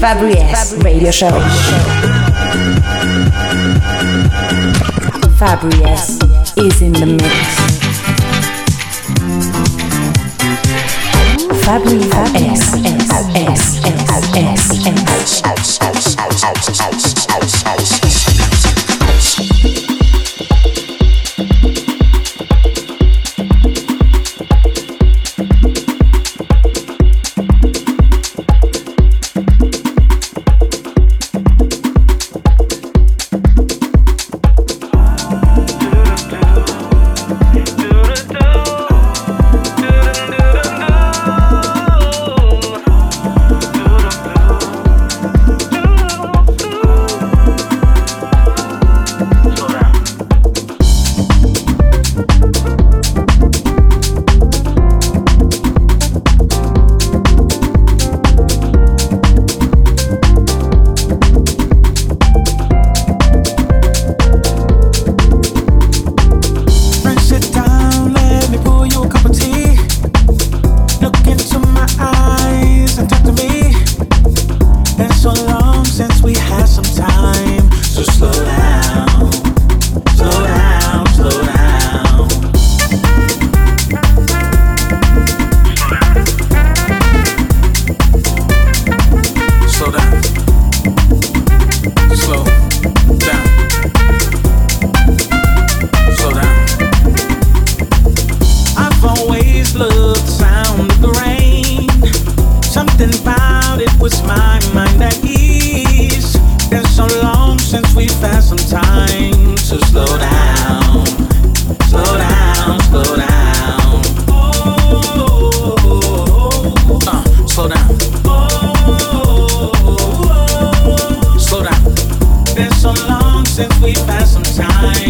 Fabri S Radio Show. Fabri S is in the mix. Fabri S S S S S S S time to slow down, slow down, slow down. Uh, slow down. Slow down. Been so long since we passed some time.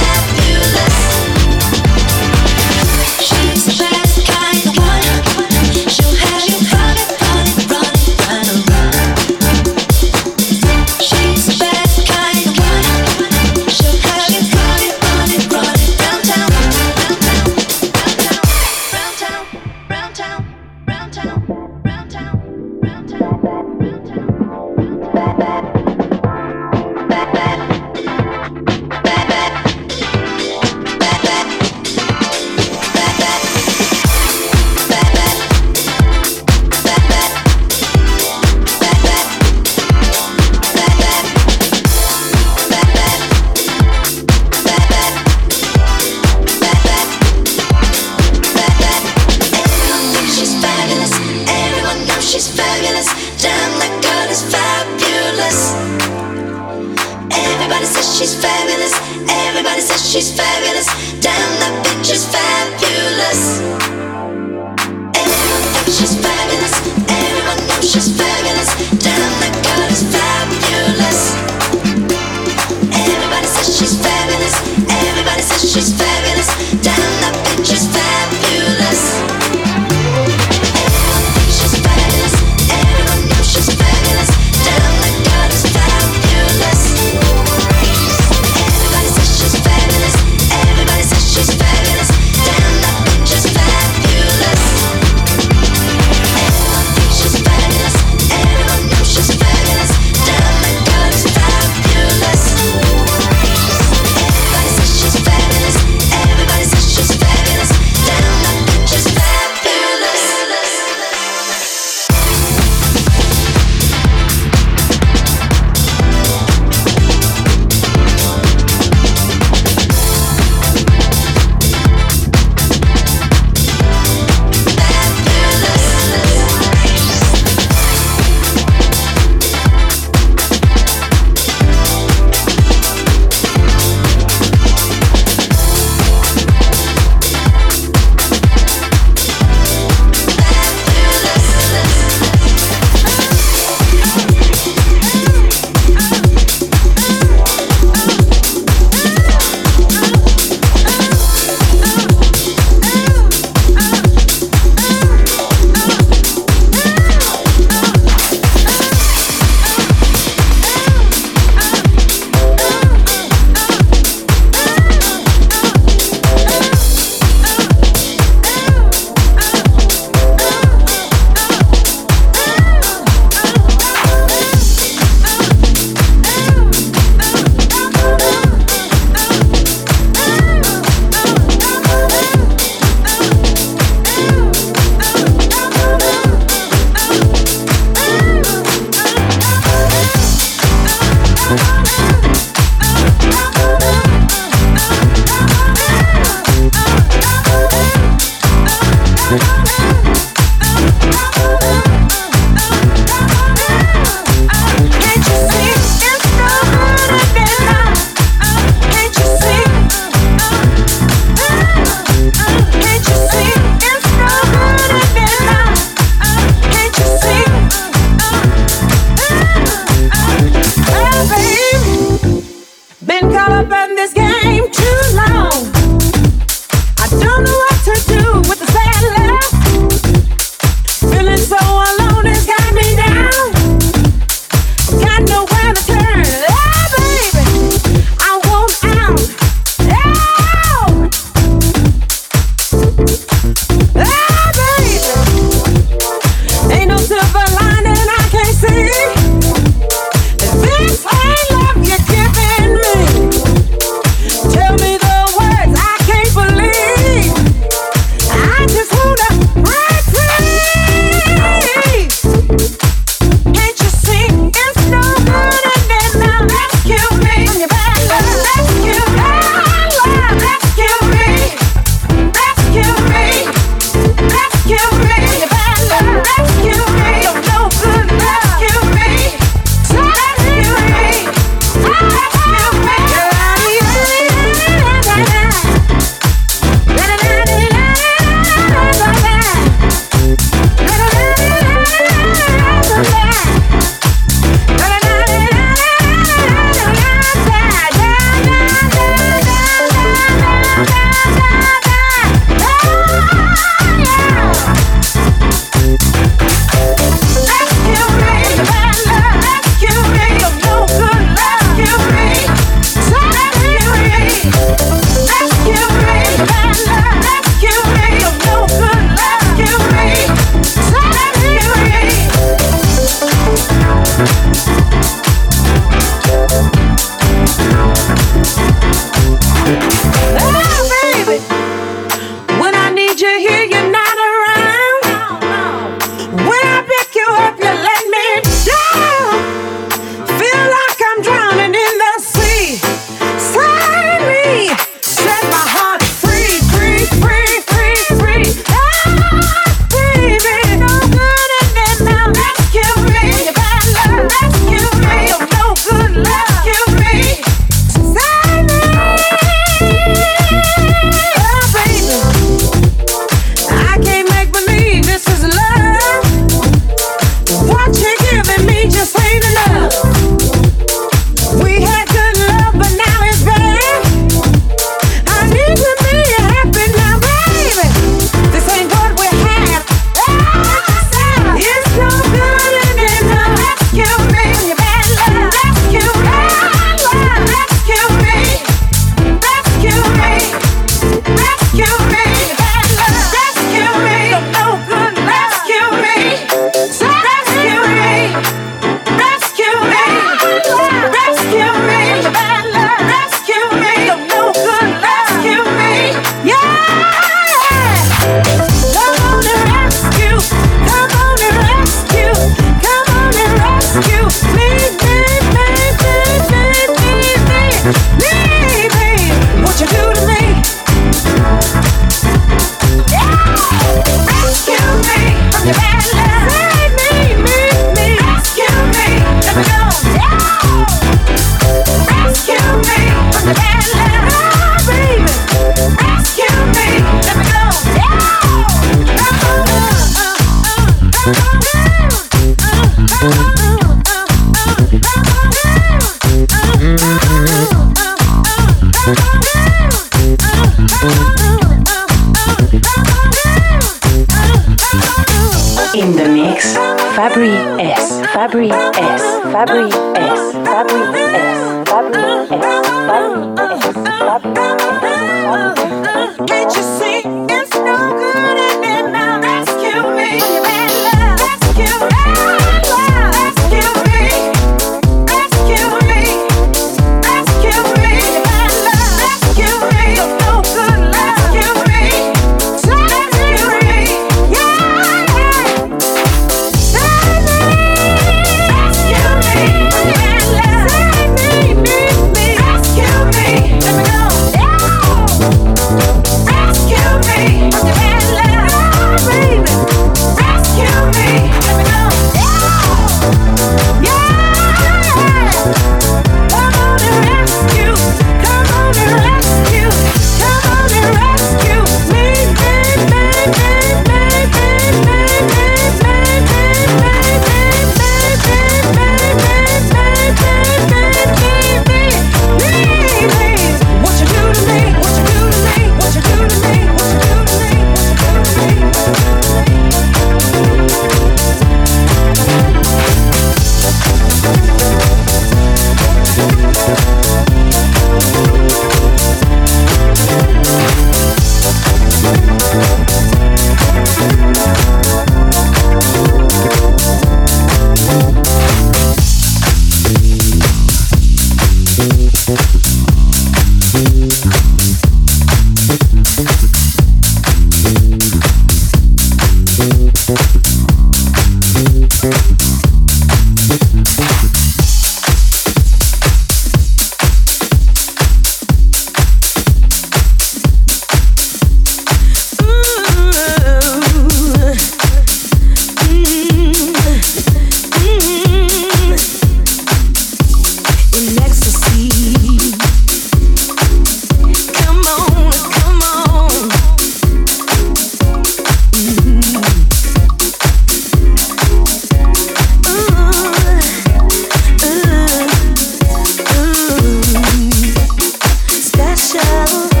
love.